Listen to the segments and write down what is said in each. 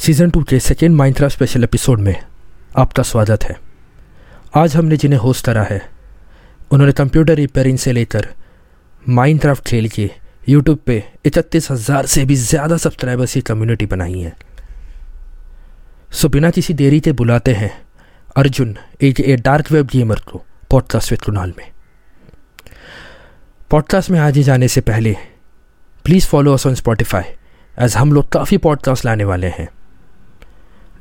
Season two के second Minecraft special episode में आपका स्वागत है। आज हमने जिन्हें होस्ट करा है, उन्होंने कंप्यूटर रिपेयरिंग से लेकर माइनक्राफ्ट खेल के यूट्यूब पे इकतीस हज़ार से भी ज़्यादा सब्सक्राइबर्स की कम्युनिटी बनाई है। सो बिना किसी देरी के बुलाते हैं अर्जुन एक ए डार्क वेब गेमर को पॉडकास्ट विद कुणाल में। पॉडकास्ट में आगे जाने से पहले please follow us on Spotify as हम लोग काफ़ी पॉडकास्ट लाने वाले हैं।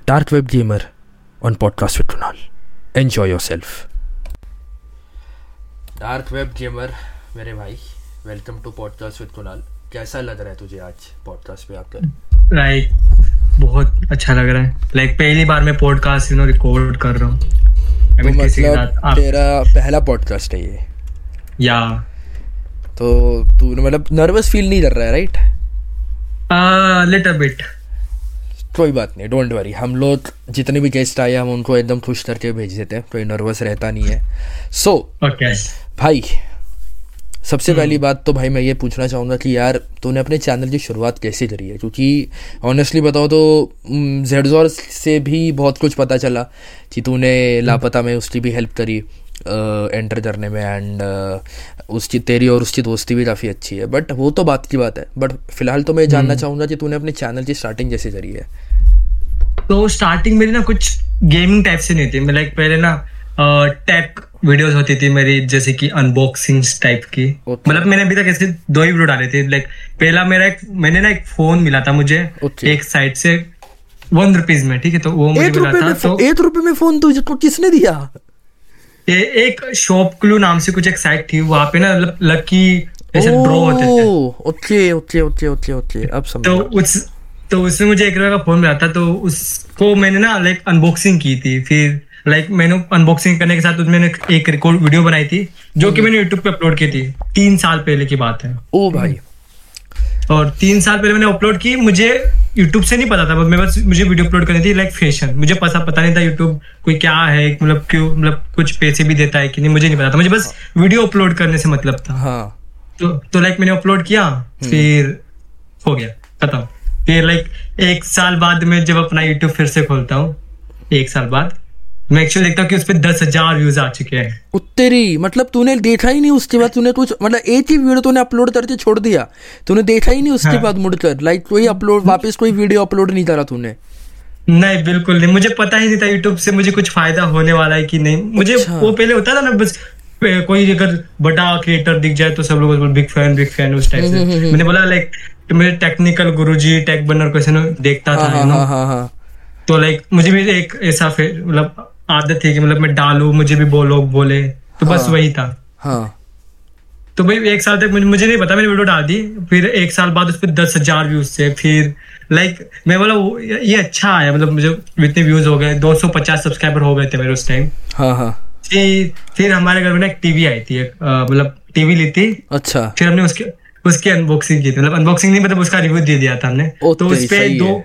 Dark web gamer on podcast with Kunal enjoy yourself dark web gamer मेरे भाई welcome to podcast with Kunal कैसा लग रहा है तुझे आज पॉडकास्ट पे आकर? लाइक बहुत अच्छा लग रहा है। लाइक like, पहली बार मैं पॉडकास्ट यू नो रिकॉर्ड कर रहा हूँ। तो मतलब तेरा पहला पॉडकास्ट है ये? या। तो तू मतलब नर्वस फील नहीं कर रहा है राइट लिटिल बिट कोई बात नहीं डोंट वरी हम लोग जितने भी गेस्ट आए हम उनको एकदम खुश करके भेज देते हैं कोई नर्वस रहता नहीं है। सो so, okay. भाई सबसे पहली बात तो भाई मैं ये पूछना चाहूँगा कि यार तूने अपने चैनल की शुरुआत कैसे करी है? क्योंकि ऑनेस्टली बताओ तो जेडजोर से भी बहुत कुछ पता चला कि तूने लापता में उसकी भी हेल्प करी एंटर करने में एंड उसकी तेरी और उसकी दोस्ती भी काफ़ी अच्छी है। बट वो तो बात की बात है। बट फ़िलहाल तो मैं जानना चाहूँगा कि तूने अपने चैनल की स्टार्टिंग कैसे करी है। तो स्टार्टिंग मेरी ना कुछ गेमिंग टाइप से नहीं थी। मैं लाइक पहले ना टेक वीडियोस होती थी मेरी जैसे कि अनबॉक्सिंग टाइप की। मतलब मैंने अभी तक ऐसे दो ही वीडियो डाले थे। लाइक पहला मेरा एक मैंने ना एक फ़ोन मिला था मुझे एक साइड से वन रुपीज़ में ठीक है? तो वो मुझे मिला था तो एक रुपए में फ़ोन तुझको किसने दिया? ये एक शॉप क्लू नाम से कुछ एक साइट थी वहाँ पे ना लकी ऐसे ड्रॉ होते थे। Okay okay okay okay okay अब समझ तो उस तो उसमें मुझे एक का फ़ोन मिला था तो उसको मैंने ना लाइक अनबॉक्सिंग की थी फिर लाइक like, मैंने अनबॉक्सिंग करने के साथ मैंने एक रिकॉर्ड वीडियो बनाई थी जो कि मैंने यूट्यूब पे अपलोड की थी तीन साल पहले की बात है। ओ भाई और तीन साल पहले मैंने अपलोड की मुझे यूट्यूब से नहीं पता था मैं बस मुझे वीडियो अपलोड करनी थी लाइक फ़ैशन मुझे पता पता नहीं था यूट्यूब कोई क्या है मतलब क्यों मतलब कुछ पैसे भी देता है कि नहीं मुझे नहीं पता था। मुझे बस वीडियो अपलोड करने से मतलब था। हाँ। तो तो लाइक मैंने अपलोड किया फिर हो गया खत्म। फिर लाइक एक साल बाद में जब अपना यूट्यूब फिर से खोलता हूँ एक साल बाद। मैं एक्चुअली देखता हूँ कि उस पर दस हज़ार व्यूज़ आ चुके हैं उत्तरी मतलब तूने देखा ही नहीं उसके बाद तूने कुछ मतलब एक ही वीडियो तूने अपलोड करके छोड़ दिया तूने देखा ही नहीं उसके हाँ. बाद मुड़कर लाइक कोई अपलोड वापस कोई वीडियो अपलोड नहीं करा तूने नहीं बिल्कुल नहीं मुझे पता ही नहीं था यूट्यूब से मुझे कुछ फ़ायदा होने वाला है कि नहीं मुझे अच्छा। वो पहले होता था ना बस कोई अगर बड़ा क्रिएटर दिख जाए तो सब लोग बिग फ़ैन बिग फ़ैन उस टाइप से हम्म, हम्म, हम्म। मैंने बोला लाइक मेरे टेक्निकल गुरुजी टेक बनर को देखता था हाँ, हाँ, हाँ, हाँ. तो लाइक मुझे भी एक ऐसा मतलब आदत थी कि मतलब मैं डालू मुझे भी लोग बोले। तो हाँ, बस वही था। हाँ। तो भाई एक साल तक मुझे, मुझे नहीं पता मैंने वीडियो डाल दी। फिर एक साल बाद उस पर दस हज़ार व्यूज़ थे। फिर लाइक मैं बोला ये अच्छा आया। मतलब मुझे इतने व्यूज़ हो गए दो सौ पचास सब्सक्राइबर हो गए थे मेरे उस टाइम हाँ हाँ। फिर फिर हमारे घर में ना एक टीवी आई थी मतलब टीवी ली थी। अच्छा। फिर हमने उसके उसकी अनबॉक्सिंग की थी। मतलब अनबॉक्सिंग नहीं मतलब उसका रिव्यू दे दिया था हमने। तो उस पर दो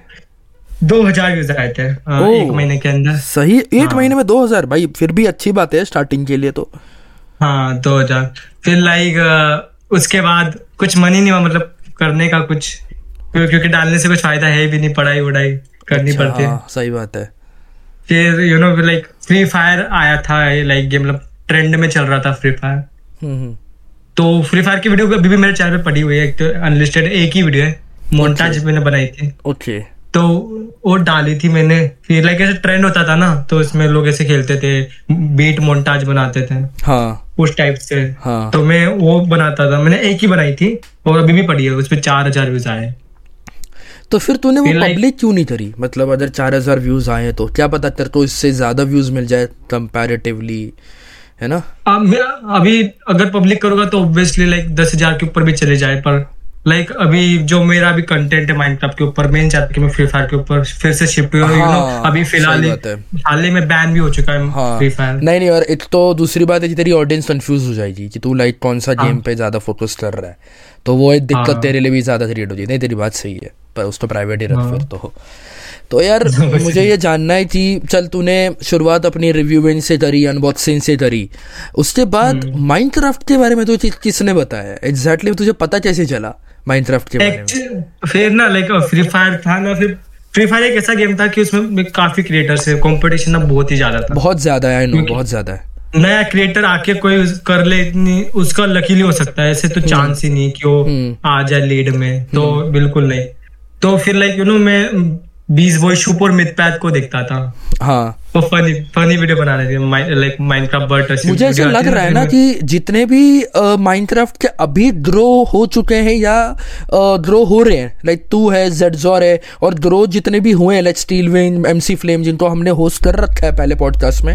दो हज़ार व्यूज़ आए थे एक महीने के अंदर। सही एक हाँ. महीने में दो हज़ार भाई फिर भी अच्छी बात है स्टार्टिंग के लिए तो। हाँ दो हज़ार। फिर लाइक उसके बाद कुछ मन ही नहीं हुआ मतलब करने का कुछ। क्योंकि डालने से कुछ फ़ायदा है भी नहीं पढ़ाई वढ़ाई करनी अच्छा, पड़ती है। हाँ, सही बात है। फिर you know like free fire आया था लाइक ये मतलब ट्रेंड में चल रहा था फ्री फायर हम्म, हम्म। तो फ्री फायर की वीडियो अभी भी मेरे चैनल पे पड़ी हुई है एक तो अनलिस्टेड एक ही वीडियो है मोन्टाज मैंने बनाई थी। ओके तो वो डाली थी मैंने। फिर लाइक ऐसे ट्रेंड होता था ना तो इसमें लोग ऐसे खेलते थे बीट मोन्टाज बनाते थे। हाँ। उस टाइप से। हाँ. तो मैं वो बनाता था। मैंने एक ही बनाई थी और अभी भी पड़ी है उसपे चार हज़ार व्यूज़ आए। तो फिर तूने वो पब्लिक क्यों नहीं करी? मतलब अगर चार हज़ार व्यूज़ आए तो क्या पता तेरे को इससे ज़्यादा व्यूज़ मिल जाए कंपैरेटिवली है ना? अभी अगर पब्लिक करूँगा तो ऑब्वियसली लाइक दस हज़ार के ऊपर भी चले जाए पर लाइक like, अभी जो मेरा भी कंटेंट है माइनक्राफ्ट के ऊपर मैं चाहता कि मैं फ्री फायर के ऊपर फिर से शिफ्ट हुआ हाँ, अभी फ़िलहाल हाल ही में बैन भी हो चुका है हाँ, फ्री फायर नहीं नहीं और एक तो दूसरी बात है कि तेरी ऑडियंस कंफ्यूज हो जाएगी कि तू लाइक कौन सा गेम हाँ, पे ज़्यादा फोकस कर रहा है। तो वो एक दिक्कत हाँ, तेरे लिए भी ज़्यादा क्रिएट हो। जाएगी नहीं तेरी बात सही है पर उस तो प्राइवेट ही रख हाँ। फिर तो। तो यार मुझे ये जानना है कि चल तूने शुरुआत अपनी रिव्यूइंग से करी अनबॉक्सिंग से करी। उसके बाद माइनक्राफ्ट हम्म। के बारे में तो किसने बताया? एग्जैक्टली exactly तुझे पता कैसे चला? माइनक्राफ्ट के बारे में। फिर ना लाइक फ्री फायर था ना फिर फ्री फायर एक ऐसा गेम था कि उसमें काफ़ी क्रिएटर्स है कंपटीशन ना बहुत ही ज़्यादा था। बहुत ज़्यादा है नो बहुत ज़्यादा है। नया क्रिएटर आके कोई कर ले इतनी उसका लकीली हो सकता है। ऐसे तो चांस ही नहीं कि वो आ जाए लीड में। तो बिल्कुल नहीं। तो फिर लाइक यू नो मैं बीस बॉय शुप और को देखता था। हाँ। वो फनी फनी वीडियो बना रहे थे लाइक माइनक्राफ्ट बर्ड मुझे ऐसा लग रहा है ना कि जितने भी माइनक्राफ्ट के अभी द्रो हो चुके हैं या द्रो हो रहे हैं लाइक तू है जेडजोर है और द्रो जितने भी हुए हैं like Steel Vain MC Flame जिनको हमने होस्ट कर रखा है पहले पॉडकास्ट में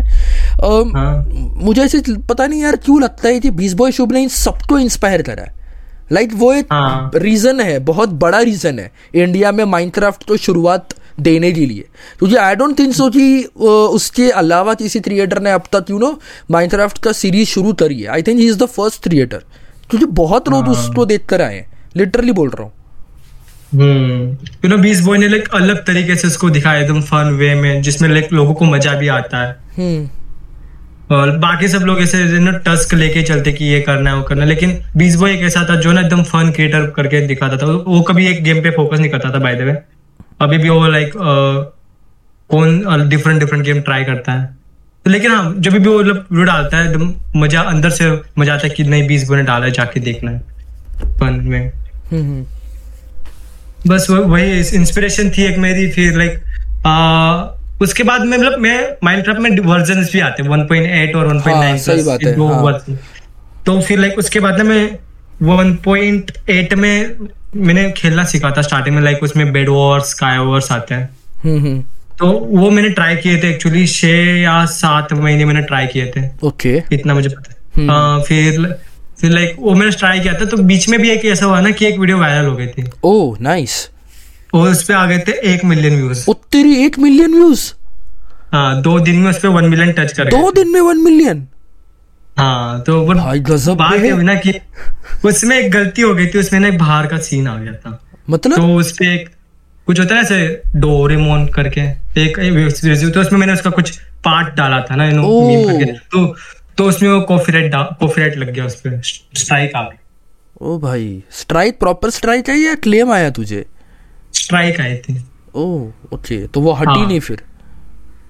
हाँ. मुझे ऐसे पता नहीं यार क्यों लगता है कि बीस बॉय शुभ ने इन सबको इंस्पायर करा है। लाइक like, वो एक हाँ. रीजन है बहुत बड़ा रीजन है। इंडिया में माइनक्राफ्ट को शुरुआत देने के लिए। क्योंकि आई डोंट थिंक सो कि उसके अलावा किसी क्रिएटर ने अब तक यू नो माइनक्राफ्ट का सीरीज़ शुरू करी है। I think he is the first creator क्योंकि बहुत लोग हाँ। उसको देख कर आए हैं। लिटरली बोल रहा हूँ। यू नो बीस बॉय ने लाइक अलग तरीके से उसको दिखाया एकदम फन वे में जिसमें लाइक लोगों को मज़ा भी आता है। हम्म। और बाकी सब लोग ऐसे ना टस्क लेके चलते कि ये करना है वो करना लेकिन बीस बॉय एक ऐसा था जो ना एकदम फन क्रिएटर करके दिखाता था। वो कभी एक गेम पे फोकस नहीं करता था बाय द वे अभी भी वो लाइक कौन डिफरेंट डिफरेंट गेम ट्राई करता है तो लेकिन हाँ जब भी वो मतलब वीडियो डालता है एकदम मज़ा अंदर से मज़ा आता है कि नहीं बीस बने डाला है जाके देखना है फन में हम्म, हम्म। बस वही इंस्पिरेशन थी एक मेरी फिर लाइक उसके बाद में मतलब मैं माइनक्राफ्ट में वर्जन भी आते हैं 1.8 और 1.9 हाँ, सही बात है, हाँ. तो फिर लाइक उसके बाद में 1.8 में मैंने खेलना सीखा था स्टार्टिंग में लाइक उसमें बेड वॉर्स स्काई वॉर्स आते हैं। हम्म, हम्म। तो वो मैंने ट्राई किए थे एक्चुअली छह या सात महीने मैंने ट्राई किए थे। Okay okay. इतना मुझे पता है। हम्म। हाँ, फिर फिर लाइक वो मैंने ट्राई किया था तो बीच में भी एक ऐसा हुआ ना कि एक वीडियो वायरल हो गई थी। ओह नाइस और उस पे आ गए थे एक मिलियन व्यूज़ तेरी एक मिलियन व्यूज़ हाँ दो दिन में उस पे वन मिलियन टच कर दो दिन में वन मिलियन हाँ तो बात है। ना कि उसमें एक गलती हो गई थी उसमें ना एक बाहर का सीन आ गया था। मतलब? तो उस पे एक कुछ होता है ऐसे डोरेमोन करके एक तो उसमें मैंने उसका कुछ पार्ट डाला था ना मीम करके। तो तो उसमें वो कॉफीराइट कॉफीराइट लग गया उस पर स्ट्राइक आ गई। ओ भाई स्ट्राइक प्रॉपर स्ट्राइक आई या क्लेम आया तुझे? स्ट्राइक आई थी। ओ ओके तो वो हटी हाँ. नहीं फिर?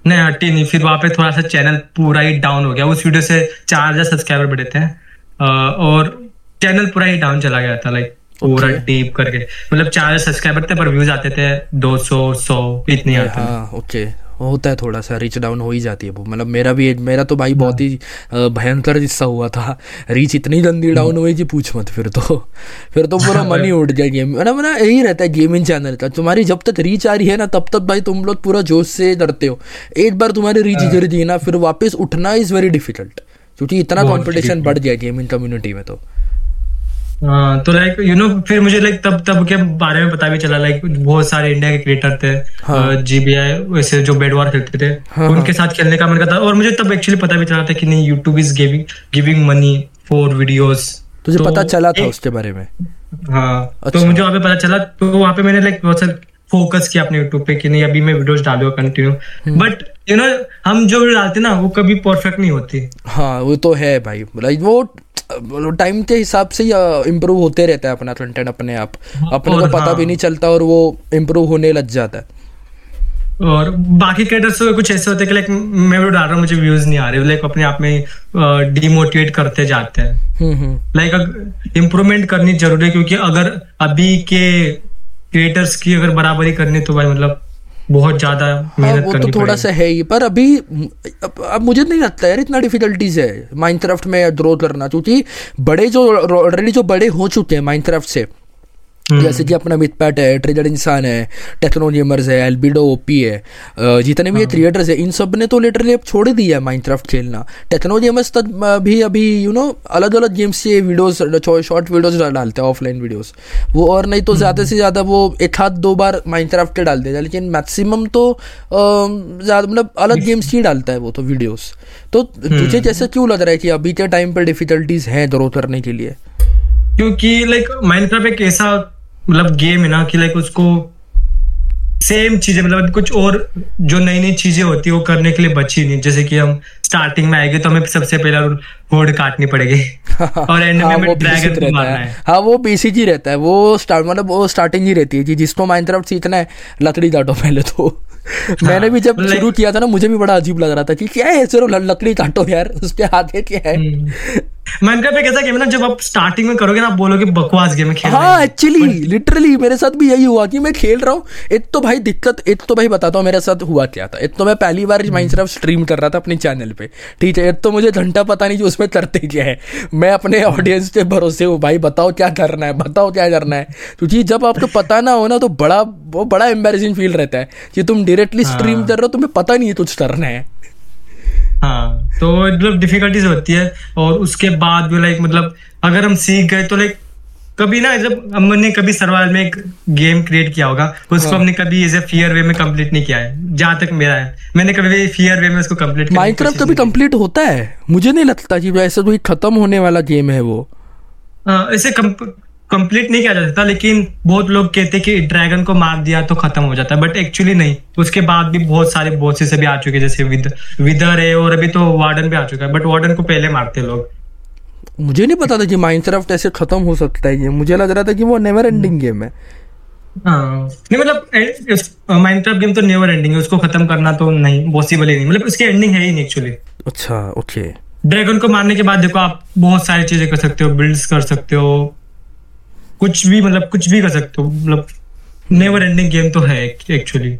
नहीं हटी नहीं। फिर वहाँ पे थोड़ा सा चैनल पूरा ही डाउन हो गया। उस वीडियो से चार हज़ार सब्सक्राइबर बढ़े थे। और चैनल पूरा ही डाउन चला गया था लाइक पूरा डीप करके। मतलब चार हज़ार सब्सक्राइबर थे पर व्यूज़ आते थे दो सौ सौ इतने आते हाँ ओके होता है थोड़ा सा रीच डाउन हो ही जाती है वो। मतलब मेरा भी मेरा तो भाई बहुत ही भयंकर हिस्सा हुआ था। रीच इतनी जल्दी डाउन हुई कि पूछ मत फिर तो। फिर तो पूरा मन ही उठ गया गेम मतलब मेरा यही रहता है गेमिंग चैनल का। तुम्हारी जब तक रीच आ रही है ना तब तक भाई तुम लोग पूरा जोश से डरते हो। एक बार तुम्हारी रीच गिर दी ना फिर वापस उठना इज़ वेरी डिफ़िकल्ट क्योंकि इतना कॉम्पिटिशन बढ़ गया गेमिंग कम्युनिटी में तो। तो लाइक यू नो फिर मुझे लाइक तब तब के बारे में पता भी चला लाइक बहुत सारे इंडिया के क्रिकेटर थे हाँ. जीबीआई वैसे जो बेड वॉर खेलते थे हाँ, उनके हाँ. साथ खेलने का मन करता और मुझे तब एक्चुअली पता भी चला था कि नहीं YouTube is giving giving money for videos तुझे तो पता चला था उसके बारे में हाँ तो अच्छा. तो मुझे वहाँ पे पता चला तो वहाँ पे मैंने लाइक बहुत सारे फोकस किया अपने यूट्यूब पे कि नहीं अभी मैं वीडियोस डालूँगा कंटिन्यू बट यू नो हम जो वीडियो डालते ना वो कभी परफेक्ट नहीं होती। हाँ वो तो है भाई। लाइक वो टाइम के हिसाब से इम्प्रूव होते रहता है अपना कंटेंट अपने आप। हाँ, अपने को पता हाँ। भी नहीं चलता और वो इम्प्रूव होने लग जाता है। और बाकी क्रिएटर्स तो कुछ ऐसे होते हैं कि लाइक मैं वीडियो डाल रहा हूँ मुझे व्यूज़ नहीं आ रहे। लाइक अपने आप में डिमोटिवेट करते जाते हैं। Like hmm, improvement hmm. करनी ज़रूरी है क्योंकि अगर अभी के क्रिएटर्स की अगर बराबरी करने तो भाई मतलब बहुत ज़्यादा हाँ, मेहनत वो तो थोड़ा सा है ही पर अभी अब, अब मुझे नहीं लगता यार इतना डिफिकल्टीज है माइनक्राफ्ट में ग्रो करना क्योंकि बड़े जो ऑलरेडी जो बड़े हो चुके हैं माइनक्राफ्ट से। जैसे कि अपना मिथपैट है ट्रेजर इंसान है टेक्नोजेमर्स है एल्बिडो ओपी है जितने भी ये क्रिएटर्स हाँ। है इन सबने तो लिटरली अब छोड़ दिया है माइनक्राफ्ट खेलना। टेक्नोजेमर्स तक भी अभी यू नो अलग अलग गेम्स से वीडियोस शॉर्ट वीडियोस डालते हैं ऑफलाइन वीडियोस वो और नहीं तो ज़्यादा से ज़्यादा वो एक हाथ दो बार माइनक्राफ्ट के डाल देता लेकिन मैक्सिमम तो ज़्यादा मतलब अलग गेम्स ही डालता है वो तो वीडियोस तो तुझे। जैसे क्यों लग रहा है कि अभी के टाइम पर डिफिकल्टीज हैं ग्रो करने के लिए? क्योंकि लाइक माइनक्राफ्ट एक ऐसा मतलब गेम है ना कि लाइक उसको सेम चीज़ें मतलब कुछ और जो नई नई चीज़ें होती है वो करने के लिए बची नहीं। जैसे कि हम स्टार्टिंग में आएगी तो हमें सबसे पहले होड काटनी पड़ेगी। और एंड हाँ, में वो ड्रैगन बेसिक रहता मारना है। है। हाँ वो बेसिक ही रहता है। वो स्टार्ट मतलब वो स्टार्टिंग ही रहती है कि जिसको माइनक्राफ्ट सीखना है लकड़ी काटो पहले तो। मैंने भी जब शुरू किया था ना मुझे भी बड़ा अजीब लग रहा था कि क्या है सिर्फ़ लकड़ी काटो यार उसके आगे क्या है? माइनक्राफ्ट एक ऐसा गेम है ना जब आप स्टार्टिंग में करोगे ना आप बोलोगे बकवास गेम खेल हाँ एक्चुअली लिटरली मेरे साथ भी यही हुआ कि मैं खेल रहा हूँ। एक तो भाई दिक्कत एक तो भाई बताता हूँ मेरे साथ हुआ क्या था। एक तो मैं पहली बार माइनक्राफ्ट स्ट्रीम कर रहा था अपने चैनल पे ठीक है? एक तो मुझे घंटा पता नहीं कि उसमें करते क्या है। मैं अपने ऑडियंस के भरोसे हूँ भाई बताओ क्या करना है बताओ क्या करना है। क्योंकि जब आपको पता ना हो ना तो बड़ा वो बड़ा एम्बेरसिंग फील रहता है कि तुम डायरेक्टली स्ट्रीम कर रहे हो तुम्हें पता नहीं है कुछ करना है। हाँ तो मतलब डिफिकल्टीज होती है और उसके बाद भी लाइक मतलब अगर हम सीख गए तो लाइक कभी ना जब हमने कभी सर्वाइवल में एक गेम क्रिएट किया होगा उसको हमने कभी एज ए फियर वे में कंप्लीट नहीं किया है जहाँ तक मेरा है। मैंने कभी भी फियर वे में उसको कंप्लीट माइनक्राफ्ट कभी कंप्लीट होता है? मुझे नहीं लगता कि वैसे कोई खत्म होने वाला गेम है वो। ऐसे कंप्लीट नहीं किया जा सकता लेकिन बहुत लोग कहते हैं कि ड्रैगन को मार दिया तो खत्म हो जाता है बट एक्चुअली नहीं। उसके बाद भी बहुत सारे बॉसेस अभी आ चुके हैं जैसे विद विदर है और अभी तो वार्डन भी आ चुका है बट वार्डन को पहले मारते लोग। मुझे नहीं पता था कि माइनक्राफ्ट ऐसे खत्म हो सकता है ये मुझे लग रहा था कि वो नेवर एंडिंग गेम है। हाँ। नहीं मतलब माइनक्राफ्ट गेम तो नेवर एंडिंग है उसको खत्म करना तो नहीं पॉसिबल ही नहीं। मतलब उसकी एंडिंग है ही नहीं एक्चुअली अच्छा ओके ड्रैगन को मारने के बाद देखो आप बहुत सारी चीज़ें कर सकते हो बिल्ड्स कर सकते हो कुछ भी मतलब कुछ भी कर सकते हो मतलब नेवर एंडिंग गेम तो है एक्चुअली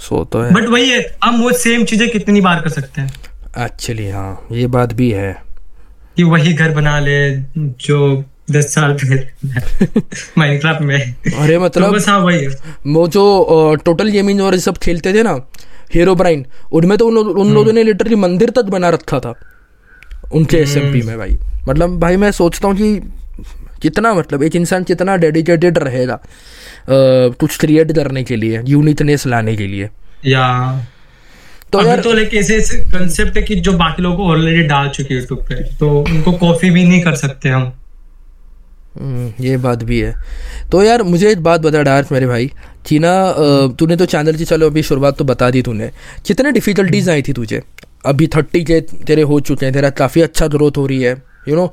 सो तो है। बट वही है हम वो सेम चीज़ें कितनी बार कर सकते हैं। एक्चुअली हाँ ये बात भी है। कि वही घर बना ले जो दस साल पहले माइनक्राफ्ट में। अरे तो मतलब बस हाँ वही वो जो टोटल गेमिंग और ये सब खेलते थे ना हीरो ब्राइन उनमें तो उन, उन लोगों ने लिटरली मंदिर तक बना रखा था उनके एसएमपी में भाई। मतलब भाई मैं सोचता हूँ कि कितना मतलब एक इंसान कितना डेडिकेटेड रहेगा कुछ क्रिएट करने के लिए यूनिकनेस लाने के लिए। या। तो अभी तो लाइक ऐसे ऐसे कंसेप्ट है कि जो बाकी लोग ऑलरेडी डाल चुके हैं यूट्यूब पे तो उनको कॉपी भी नहीं कर सकते हम। हम्म, ये बात भी है। तो यार मुझे एक बात बता डार्क मेरे भाई कि ना तूने तो चैनल की चलो अभी शुरुआत तो बता दी तूने कितने डिफिकल्टीज आई थी तुझे? अभी थर्टी के तेरे हो चुके हैं तेरा काफ़ी अच्छा ग्रोथ हो रही है। यू नो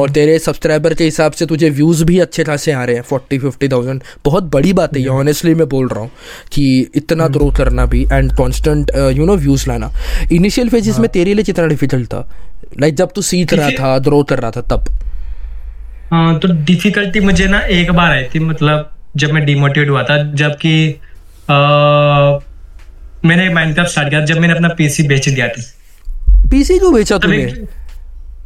और तेरे सब्सक्राइबर के हिसाब से तुझे व्यूज़ भी अच्छे खासे आ रहे हैं फोर्टी फिफ्टी थाउज़ेंड बहुत बड़ी बात है ये ऑनेस्टली मैं बोल रहा हूँ कि इतना ग्रो करना भी and constant you know views लाना. इनिशियल फेजेस में तेरे लिए कितना डिफ़िकल्ट था? लाइक जब तू सीख रहा था ग्रो कर रहा था तब. हाँ तो डिफिकल्टी मुझे ना एक बार आई थी मतलब जब मैं डिमोटिवेट हुआ था जबकि मैंने माइनक्राफ्ट स्टार्ट किया जब मैंने अपना पीसी बेच दिया था। पीसी क्यों बेचा तूने?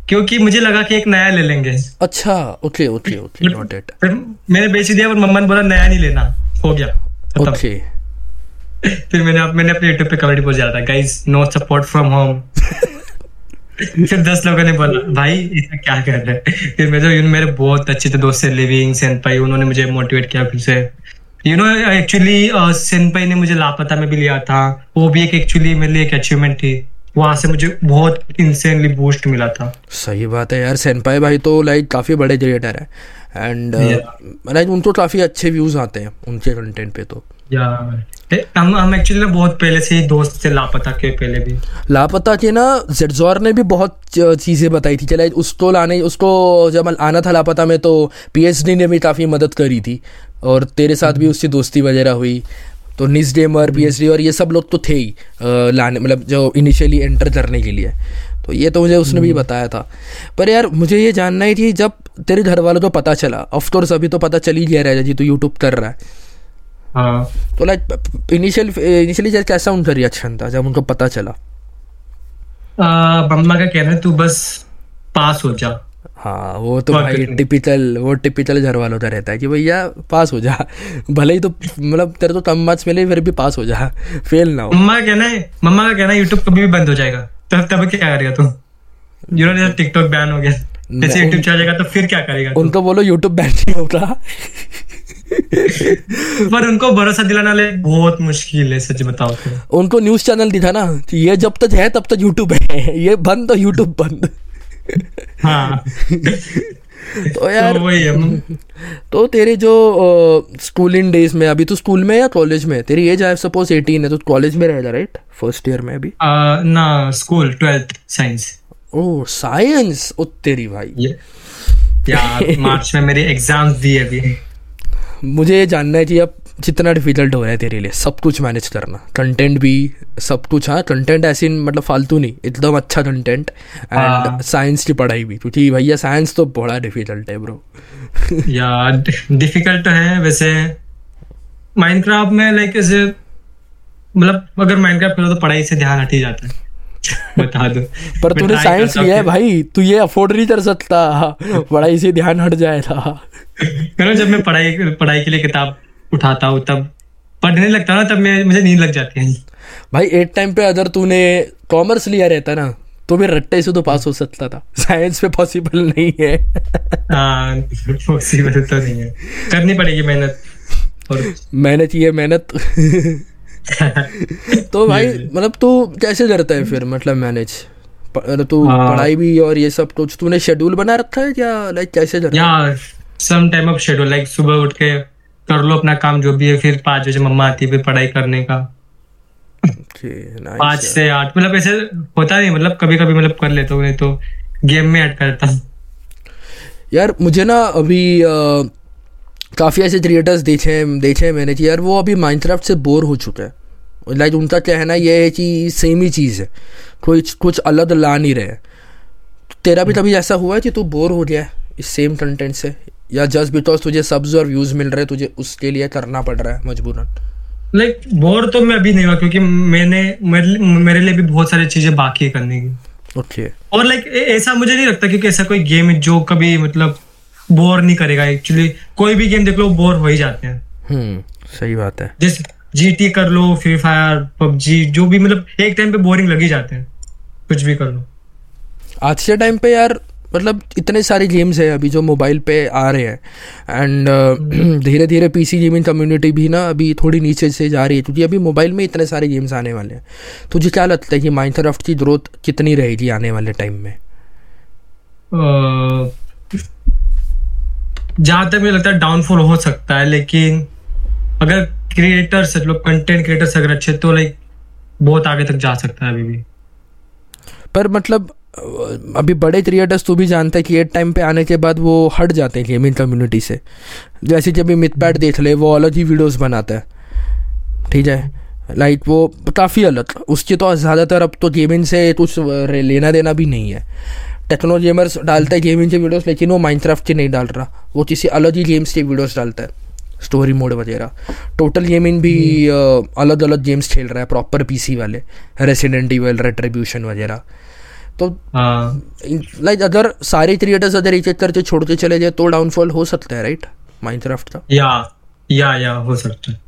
क्योंकि मुझे लगा कि एक नया ले लेंगे। अच्छा okay okay okay note it फिर मैंने बेच दिया और मम्मा ने बोला नया नहीं लेना हो गया। ओके फिर मैंने मैंने अपने यूट्यूब पे कमेंट पोस्ट डाला था guys no support from home फिर दस लोगों ने बोला भाई इसमें क्या कर रहे हैं? फिर मेरे मेरे बहुत अच्छे थे दोस्त से लिविंग सेनपाई उन्होंने मुझे मोटिवेट किया फिर से। यू नो एक्चुअली सेनपाई ने मुझे लापता में भी लिया था वो भी एक एक्चुअली मेरे लिए एक अचीवमेंट थी। वहाँ से मुझे बहुत इंसेनली बूस्ट मिला था। सही बात है यार सेनपाई भाई तो लाइक काफ़ी बड़े क्रिएटर है। एंड लाइक उनको काफ़ी अच्छे व्यूज़ आते हैं उनके कंटेंट पे तो। या हम हम एक्चुअली ना बहुत पहले से ही दोस्त थे लापता के पहले भी। लापता के ना जेडजोर ने भी बहुत चीज़ें बताई थी। चला उसको लाने उसको जब आना था लापता में तो पीएचडी ने भी काफ़ी मदद करी थी। और तेरे साथ भी उससे दोस्ती वगैरह हुई। तो निस डेमर पीएचडी और ये सब लोग तो थे ही लाने मतलब जो इनिशियली एंटर करने के लिए। तो ये तो मुझे उसने भी बताया था। पर यार मुझे ये जानना ही थी जब तेरे घर वालों को पता चला ऑफकोर्स अभी तो पता चल ही गया रहा जी तू यूट्यूब कर रहा है। हाँ। तो लाइक इनिशियल इनिशियली कैसा उनका रिएक्शन था जब उनको पता चला? मम्मा का कहना है तू बस पास हो जा। हाँ वो तो भाई टिपिकल वो टिपिकल घर वालों का रहता है कि भैया पास हो जा। भले ही तो मतलब तेरे तो कम मार्क्स मिले फिर भी पास हो जा। फेल ना हो। मम्मा का कहना है मम्मा का कहना है यूट्यूब कभी भी बंद हो जाएगा। तब तब क्या करेगा तू? यू नो टिकटॉक बैन हो गया। जैसे यूट्यूब चला जाएगा तो फिर क्या करेगा उनको बोलो यूट्यूब बैन नहीं होगा। पर उनको भरोसा दिलाना ले बहुत मुश्किल है सच बताओ तो। उनको न्यूज़ चैनल दिखा ना कि ये जब तक है तब तक यूट्यूब है। ये बंद तो यूट्यूब बंद। हाँ। तो यार तो तो तेरे जो स्कूलिंग डेज़ में अभी तू स्कूल में या कॉलेज में? तेरी एज आई सपोज़ 18 है तो कॉलेज में रहेगा राइट फ़र्स्ट ईयर में अभी? आ, ना school twelfth science oh science ओ तेरी भाई। यार मार्च में मेरी एग्ज़ाम्स दी है अभी। मुझे ये जानना है कि अब जितना डिफ़िकल्ट हो रहा है तेरे लिए सब कुछ मैनेज करना। कंटेंट भी सब कुछ हाँ कंटेंट ऐसी मतलब फालतू नहीं एकदम अच्छा कंटेंट एंड। साइंस की पढ़ाई भी। क्योंकि भैया साइंस तो बड़ा डिफ़िकल्ट है ब्रो यार डिफ़िकल्ट तो है वैसे माइनक्राफ्ट में लाइक ऐसे मतलब अगर माइनक्राफ्ट खेलो तो पढ़ाई से ध्यान हट ही जाता है। बता दो। पर तूने साइंस लिया है भाई तू ये अफोर्ड नहीं कर सकता। पढ़ाई से ध्यान हट जाएगा। करो जब मैं पढ़ाई पढ़ाई के लिए किताब उठाता हूँ तब पढ़ने लगता ना तब मैं मुझे नींद लग जाती है। भाई एक टाइम पे अगर तूने कॉमर्स लिया रहता ना तो भी रट्टे से तो पास हो सकता था। साइंस पे पॉसिबल नहीं है। हाँ पॉसिबल तो नहीं है। करनी पड़ेगी मेहनत। और मेहनत ये मेहनत। तो भाई मतलब तू कैसे करता है फिर मतलब मैनेज तू हाँ। पढ़ाई भी और ये सब कुछ तूने शेड्यूल बना रखा है या लाइक कैसे करता या some time of schedule like सुबह उठ के कर लो अपना काम जो भी है फिर पाँच बजे मम्मा आती है फिर पढ़ाई करने का। पाँच से आठ मतलब ऐसे होता नहीं मतलब कभी कभी मतलब कर लेता हूँ नहीं तो गेम में ऐड करता हूँ। यार मुझे ना अभी काफ़ी ऐसे क्रिएटर्स देखे हैं देखे हैं मैंने कि यार वो अभी माइनक्राफ्ट से बोर हो चुके हैं। लाइक उनका कहना ये है कि सेम ही चीज़ है। कोई कुछ अलग ला नहीं रहे तेरा भी कभी ऐसा हुआ है कि तू बोर हो गया है इस सेम कंटेंट से? या जस्ट बिकॉज़ तुझे सब्ज और व्यूज़ मिल रहे तुझे उसके लिए करना पड़ रहा है मजबूरन। लाइक like, बोर तो मैं अभी नहीं हुआ क्योंकि मैंने मेरे, मेरे लिए भी बहुत सारी चीज़ें बाकी है करने की। Okay okay. और लाइक like, ऐसा मुझे नहीं लगता क्योंकि ऐसा कोई गेम है जो कभी मतलब बोर नहीं करेगा। एक्चुअली कोई भी गेम देख लो बोर हो ही जाते हैं। हम्म सही बात है। जैसे जीटी कर लो फ्री फायर पबजी जो भी मतलब एक टाइम पे बोरिंग लग ही जाते हैं। कुछ भी कर लो। आज के टाइम पे यार मतलब इतने सारे गेम्स है अभी जो मोबाइल पे आ रहे हैं। एंड धीरे धीरे पीसी गेमिंग कम्युनिटी भी ना अभी थोड़ी नीचे से जा रही है क्योंकि अभी मोबाइल में इतने सारे गेम्स आने वाले हैं। तुझे क्या लगता है कि माइनक्राफ्ट की ग्रोथ कितनी रहेगी आने वाले टाइम में? जहाँ तक मुझे लगता है डाउनफॉल हो सकता है लेकिन अगर क्रिएटर्स लोग कंटेंट क्रिएटर्स अगर अच्छे तो लाइक बहुत आगे तक जा सकता है अभी भी। पर मतलब अभी बड़े क्रिएटर्स तो भी जानते हैं कि एक टाइम पे आने के बाद वो हट जाते हैं गेमिंग कम्युनिटी से। जैसे कि अभी मिथपैट देख ले वो अलग ही वीडियोस बनाता है। ठीक है? लाइक वो काफ़ी अलग। उसकी तो ज़्यादातर अब तो गेमिंग से कुछ लेना देना भी नहीं है। टेक्नो गेमर्स डालता है गेमिंग के वीडियोस लेकिन वो माइनक्राफ्ट के नहीं डाल रहा। वो किसी अलग ही गेम्स के वीडियोस डालता है। स्टोरी मोड वगैरह। टोटल गेमिंग भी अलग अलग गेम्स खेल रहा है प्रॉपर पीसी वाले। रेसिडेंट इवल रेट्रीब्यूशन वगैरह। तो हाँ। लाइक अगर सारे क्रिएटर्स अगर एक एक करके छोड़ते चले जाए तो डाउनफॉल हो सकता है राइट माइनक्राफ्ट का। या या या हो सकता है।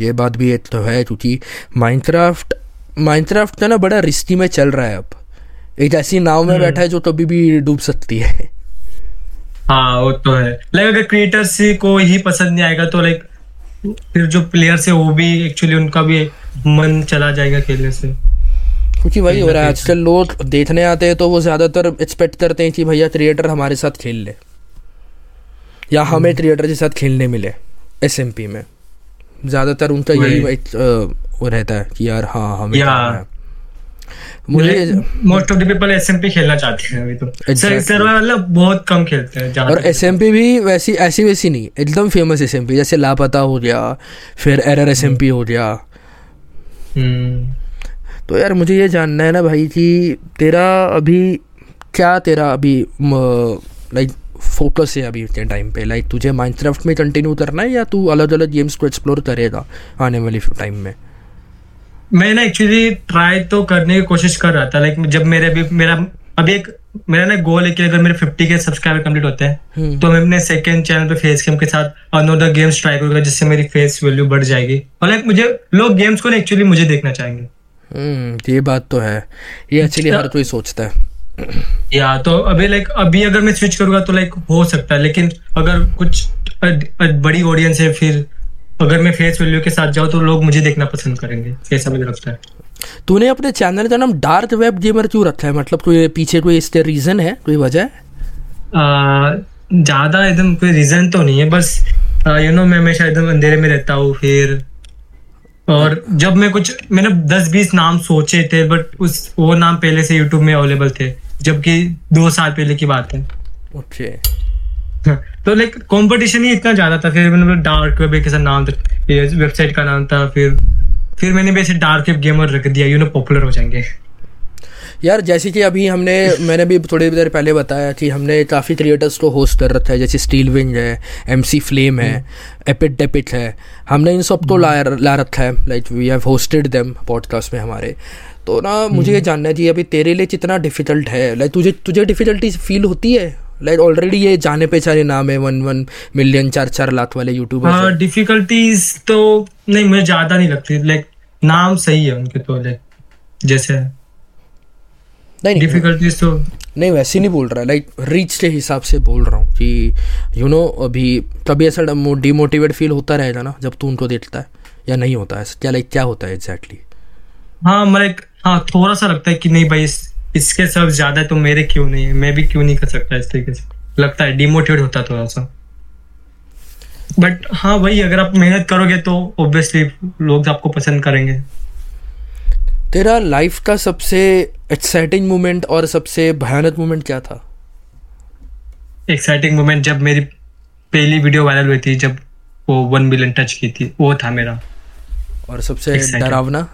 ये बात भी एक तो है क्योंकि माइनक्राफ्ट माइनक्राफ्ट का ना बड़ा रिस्की में चल रहा है अब। एक ऐसी नाव में बैठा है जो कभी भी डूब सकती है। हाँ वो तो है। लाइक अगर क्रिएटर्स को ही पसंद नहीं आएगा तो लाइक फिर जो प्लेयर्स है वो भी एक्चुअली उनका भी मन चला जाएगा खेलने से। क्योंकि वही हो रहा है आजकल लोग देखने आते हैं तो वो ज़्यादातर एक्सपेक्ट करते हैं कि भैया क्रिएटर हमारे साथ खेल ले। या हमें क्रिएटर के साथ खेलने मिले एसएमपी में। ज़्यादातर उनका यही वो रहता है कि यार हाँ हमें या। मुझे most of the people SMP खेलना चाहते हैं अभी तो। Exactly. सर्वाइवल ना बहुत कम खेलते हैं और तक- एस भी वैसी ऐसी वैसी नहीं एकदम फ़ेमस एस जैसे लापता हो गया फिर एरर एसएमपी हो गया। हम्म, तो यार मुझे ये जानना है ना भाई कि तेरा अभी क्या तेरा अभी लाइक फोकस है अभी के टाइम पे? लाइक तुझे माइनक्राफ्ट में कंटिन्यू करना है या तू अलग अलग गेम्स को एक्सप्लोर करेगा आने वाली टाइम में? मैं ना एक्चुअली ट्राई तो करने की कोशिश कर रहा था लाइक जब मेरे भी मेरा अभी एक मेरा ना गोल है कि अगर मेरे 50 के सब्सक्राइबर कंप्लीट होते हैं हम्म। तो मैं अपने सेकंड चैनल पे फेस गेम के साथ अनोदर गेम्स ट्राई करूँगा जिससे मेरी फेस वैल्यू बढ़ जाएगी। और लाइक मुझे लोग गेम्स को ना एक्चुअली मुझे देखना चाहेंगे। ये बात तो है। ये एक्चुअली हर कोई सोचता है। या तो अभी लाइक अभी अगर मैं स्विच करूँगा तो लाइक हो सकता है लेकिन अगर कुछ अ- अ- बड़ी ऑडियंस है फिर अगर मैं फेस वैल्यू के साथ जाऊँ तो लोग मुझे देखना पसंद करेंगे ऐसा मुझे लगता है। तूने अपने चैनल का नाम डार्क वेब गेमर क्यों रखा है? मतलब कोई पीछे कोई इसके रीजन है? कोई वजह? है ज़्यादा एकदम कोई रीजन तो नहीं है बस यू नो मैं हमेशा एकदम अंधेरे में रहता हूँ फिर और जब मैं कुछ मैंने दस बीस नाम सोचे थे बट उस वो नाम पहले से यूट्यूब में अवेलेबल थे जबकि दो साल पहले की बात है। ओके तो लाइक कंपटीशन ही इतना ज़्यादा था फिर मैंने डार्क वेब एक ऐसा नाम था वेबसाइट का नाम था फिर फिर मैंने भी ऐसे डार्क वेब गेमर रख दिया यू नो पॉपुलर हो जाएँगे। यार जैसे कि अभी हमने मैंने भी थोड़ी देर पहले बताया कि हमने काफ़ी क्रिएटर्स को होस्ट कर रखा है जैसे स्टील विंग है एम सी फ्लेम है एपिट डेपिट है। हमने इन सबको ला ला रखा है like we have hosted them podcast में हमारे। तो ना मुझे ये जानना चाहिए अभी तेरे लिए कितना डिफ़िकल्ट है? लाइक तुझे तुझे डिफिकल्टी फील होती है? लाइक ऑलरेडी ये जाने पहचाने नाम है वन वन मिलियन चार चार लाख वाले यूट्यूबर डिफिकल्टीज तो नहीं मुझे ज़्यादा नहीं लगती। लाइक नाम सही है उनके तो लाइक जैसे नहीं डिफिकल्टीज तो नहीं वैसे नहीं बोल रहा लाइक रीच के हिसाब से बोल रहा हूँ कि यू नो अभी कभी ऐसा डिमोटिवेट फील होता रहेगा ना जब तू उनको देखता है या नहीं होता है क्या लाइक क्या होता है एग्जैक्टली हाँ लाइक हाँ थोड़ा सा लगता है कि नहीं भाई इस, इसके सब ज़्यादा है तो मेरे क्यों नहीं है? मैं भी क्यों नहीं कर सकता इस तरीके से? लगता है डिमोटिवेट होता है थोड़ा सा बट हाँ भाई अगर आप मेहनत करोगे तो ऑब्वियसली लोग आपको पसंद करेंगे। तेरा लाइफ का सबसे एक्साइटिंग मोमेंट और सबसे भयानक मोमेंट क्या था? एक्साइटिंग मोमेंट जब मेरी पहली वीडियो वायरल हुई थी जब वो वन मिलियन टच की थी वो था मेरा। और सबसे डरावना?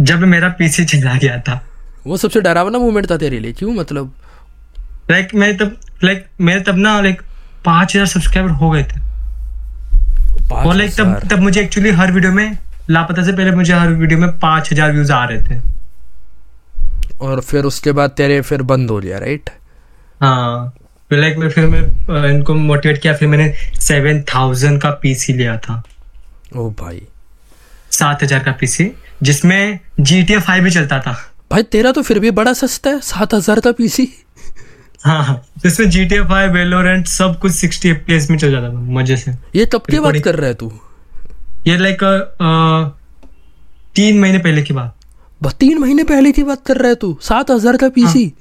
जब मेरा पीछे चला गया था। वो सबसे डरावना मोमेंट था तेरे लिए क्यों मतलब? लाइक मैं तब लाइक मेरे तब ना लाइक पाँच हज़ार सब्सक्राइबर हो गए थे। और लाइक तब तब मुझे एक्चुअली हर वीडियो में लापता से पहले मुझे हर वीडियो में पाँच हज़ार व्यूज़ आ रहे थे। और फिर उसके बाद तेरे फिर बंद हो गया राइट हाँ। फिर लाइक मैं फिर मैं इनको मोटिवेट किया फिर मैंने सेवन थाउज़ेंड का पीसी लिया था। ओ भाई। सात हज़ार का पीसी जिसमें जी टी फाइव भी चलता था। भाई तेरा तो फिर भी बड़ा सस्ता है सात हज़ार का पीसी हाँ हाँ। जिसमें जी टी फाइव वेलोरेंट सब कुछ सिक्सटी एफ़ में चल जाता था मज़े से। ये कब की बात कर रहा है तू? ये लाइक तीन महीने पहले की बात। तीन महीने पहले की बात कर रहा है तू। सात हज़ार का पीसी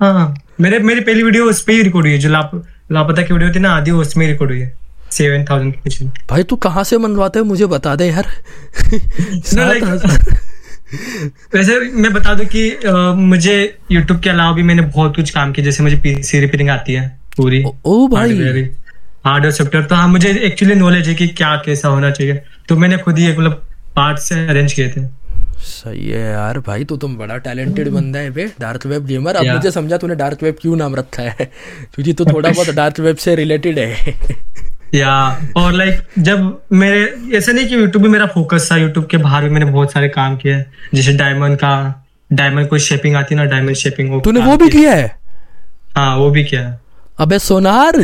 हाँ, हाँ मेरे मेरी पहली वीडियो उस पर ही रिकॉर्ड हुई है जो लाप लापता की वीडियो थी ना आधी उसमें रिकॉर्ड हुई है। सेवन थाउज़ेंड की पिछली भाई तू कहाँ से मनवाता है मुझे बता दे यार। वैसे मैं बता दूँ कि आ, मुझे यूट्यूब के अलावा भी मैंने बहुत कुछ काम किया जैसे मुझे पीसी रिपेयरिंग आती है पूरी। ओ, ओ भाई। हार्डवेयर सॉफ्टवेयर तो हाँ मुझे एक्चुअली नॉलेज है कि क्या कैसा होना चाहिए। तो मैंने खुद ही एक मतलब पार्ट से अरेंज किए थे। सही है यार भाई तो तुम बड़ा टैलेंटेड बंदा है बे डार्क वेब गेमर अब मुझे समझा तूने डार्क वेब क्यों नाम रखा है। क्योंकि तू थोड़ा बहुत डार्क वेब से रिलेटेड है। या और लाइक जब मेरे ऐसा नहीं कि यूट्यूब भी मेरा फोकस था यूट्यूब के बाहर भी मैंने बहुत सारे काम किए जैसे डायमंड का डायमंड कोई शेपिंग आती है ना डायमंड शेपिंग तूने वो भी किया है? हाँ वो भी किया है। अबे सोनार।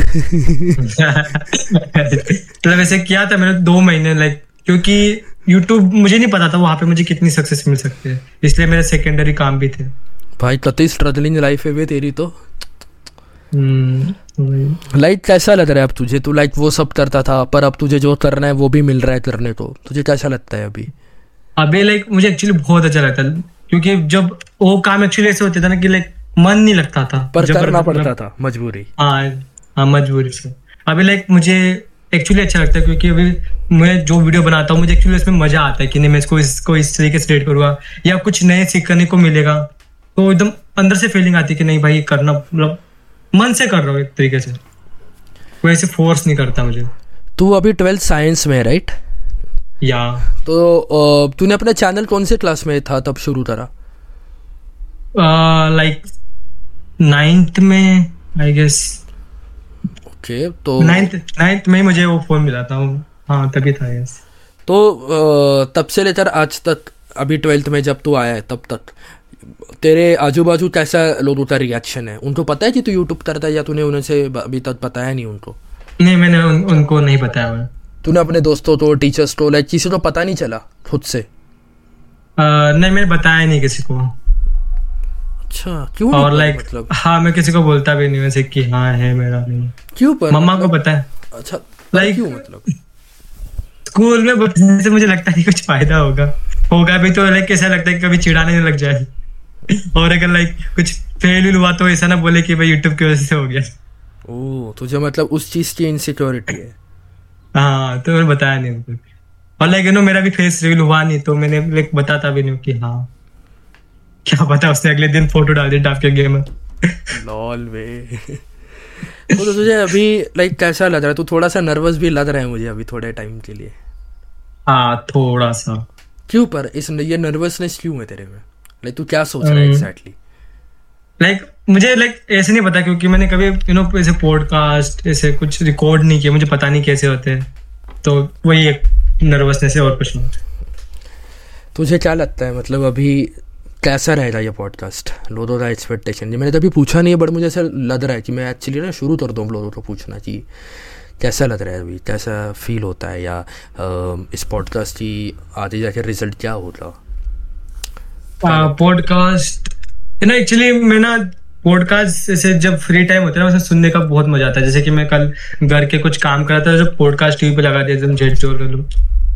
तो वैसे किया था मैंने दो महीने लाइक क्योंकि यूट्यूब मुझे नहीं पता था वहाँ पे मुझे कितनी सक्सेस मिल सकती है। इसलिए मेरे सेकेंडरी काम भी थे। भाई कतई स्ट्रगलिंग लाइफ है वे तेरी तो। हम्म, लाइक कैसा लग रहा है अब तुझे? तू लाइक वो सब करता था पर अब तुझे जो करना है वो भी मिल रहा है करने को। तुझे कैसा लगता है अभी? अभी लाइक मुझे एक्चुअली बहुत अच्छा लगता है। क्योंकि जब वो काम एक्चुअली ऐसे होते था ना कि लाइक मन नहीं लगता था पर करना पड़ता था मजबूरी। हाँ हाँ मजबूरी से। अभी लाइक मुझे एक्चुअली अच्छा लगता है क्योंकि अभी मैं जो वीडियो बनाता हूँ मुझे एक्चुअली इसमें मज़ा आता है कि नहीं मैं इसको इसको इस तरीके से रेड करूँगा या कुछ नए सीखने को मिलेगा तो एकदम अंदर से फीलिंग आती है कि नहीं भाई करना मतलब मन से कर रहा हूँ एक तरीके से। कोई ऐसे फोर्स नहीं करता मुझे। तू अभी ट्वेल्थ साइंस में राइट या। तो तूने अपना चैनल कौन से क्लास में था तब शुरू करा? लाइक नाइन्थ में आई गेस ओके तो नाइन्थ नाइन्थ में मुझे वो फ़ोन मिला था हाँ तभी था यस तो तब से लेकर आज तक अभी ट्वेल्थ में जब तू आया है तब तक तेरे आजू बाजू कैसा लोगों का रिएक्शन है? उनको पता है कि तू यूट्यूब करता है या तूने उनसे अभी तक बताया नहीं उनको? नहीं मैंने उन, उनको नहीं बताया तूने अपने दोस्तों तो टीचर्स तो लाइक किसी को पता नहीं चला खुद से? आ, नहीं मैंने बताया नहीं किसी को। अच्छा क्यों और लाइक मतलब? हाँ मैं किसी को बोलता भी नहीं वैसे कि हाँ है मेरा नहीं। क्यों पर? मम्मा को पता है। अच्छा लाइक क्यों मतलब? स्कूल में बताने से मुझे लगता है कुछ फ़ायदा होगा। होगा भी तो लाइक कैसा लगता है कभी चिढ़ाने लग जाए। और अगर लाइक कुछ फेल हुआ तो ऐसा ना बोले कि भाई यूट्यूब की वजह से हो गया। ओ तुझे मतलब उस चीज़ की इनसिक्योरिटी है। हाँ तो मैंने बताया नहीं उनको। और लाइक यू नो मेरा भी फेस रिवील हुआ नहीं तो मैंने लाइक बताता भी नहीं कि हाँ। क्या पता उसने अगले दिन फ़ोटो डाल दी डाफ के गेम में लॉल वे। तो, तो तुझे अभी लाइक कैसा लग रहा है? तू थोड़ा सा नर्वस भी लग रहा है मुझे अभी थोड़े टाइम के लिए। हाँ थोड़ा सा क्यों? पर इस ये नर्वसनेस क्यों है तेरे में? लाइक तू क्या सोच रहा है एग्जैक्टली लाइक मुझे लाइक ऐसे नहीं पता क्योंकि मैंने कभी यू नो ऐसे पॉडकास्ट ऐसे कुछ रिकॉर्ड नहीं किया। मुझे पता नहीं कैसे होते हैं। तो वही एक नर्वसनेस है और कुछ नहीं। तुझे क्या लगता है? मतलब अभी कैसा रहेगा ये पॉडकास्ट लोगों का एक्सपेक्टेशन जी, मैंने तो अभी पूछा नहीं है बट मुझे ऐसा लग रहा है कि मैं एक्चुअली ना शुरू कर दूँ लोगों को पूछना कि कैसा लग रहा है अभी? कैसा फील होता है? या इस पॉडकास्ट की आगे जाके रिज़ल्ट क्या होगा? पॉडकास्ट ना एक्चुअली मैं ना पॉडकास्ट जैसे जब फ्री टाइम होता है ना उसे सुनने का बहुत मज़ा आता है। जैसे कि मैं कल घर के कुछ काम कर था जब पॉडकास्ट टीवी पे लगा दिया, एकदम जेट ज़ोर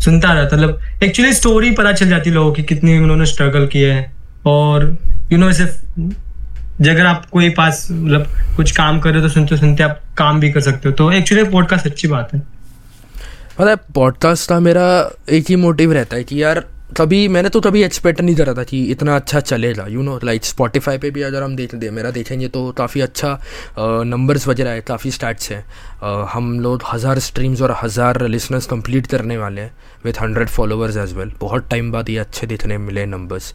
सुनता रहा मतलब एक्चुअली स्टोरी पता चल जाती लोगों की, कितनी उन्होंने स्ट्रगल किए हैं। और यू नो ऐसे अगर आप कोई पास मतलब कुछ काम कर रहे हो तो सुनते सुनते आप काम भी कर सकते हो। तो एक्चुअली पॉडकास्ट अच्छी बात है। मतलब पॉडकास्ट का मेरा एक ही मोटिव रहता है कि यार, कभी, मैंने तो कभी एक्सपेक्ट नहीं करा था कि इतना अच्छा चलेगा यू नो लाइक स्पॉटिफाई पे भी अगर हम देख दे मेरा देखेंगे तो काफ़ी अच्छा नंबर्स वगैरह है, काफ़ी स्टैट्स हैं। हम लोग हज़ार स्ट्रीम्स और हज़ार लिसनर्स कंप्लीट करने वाले हैं with hundred followers as well बहुत टाइम बाद ये अच्छे देखने मिले नंबर्स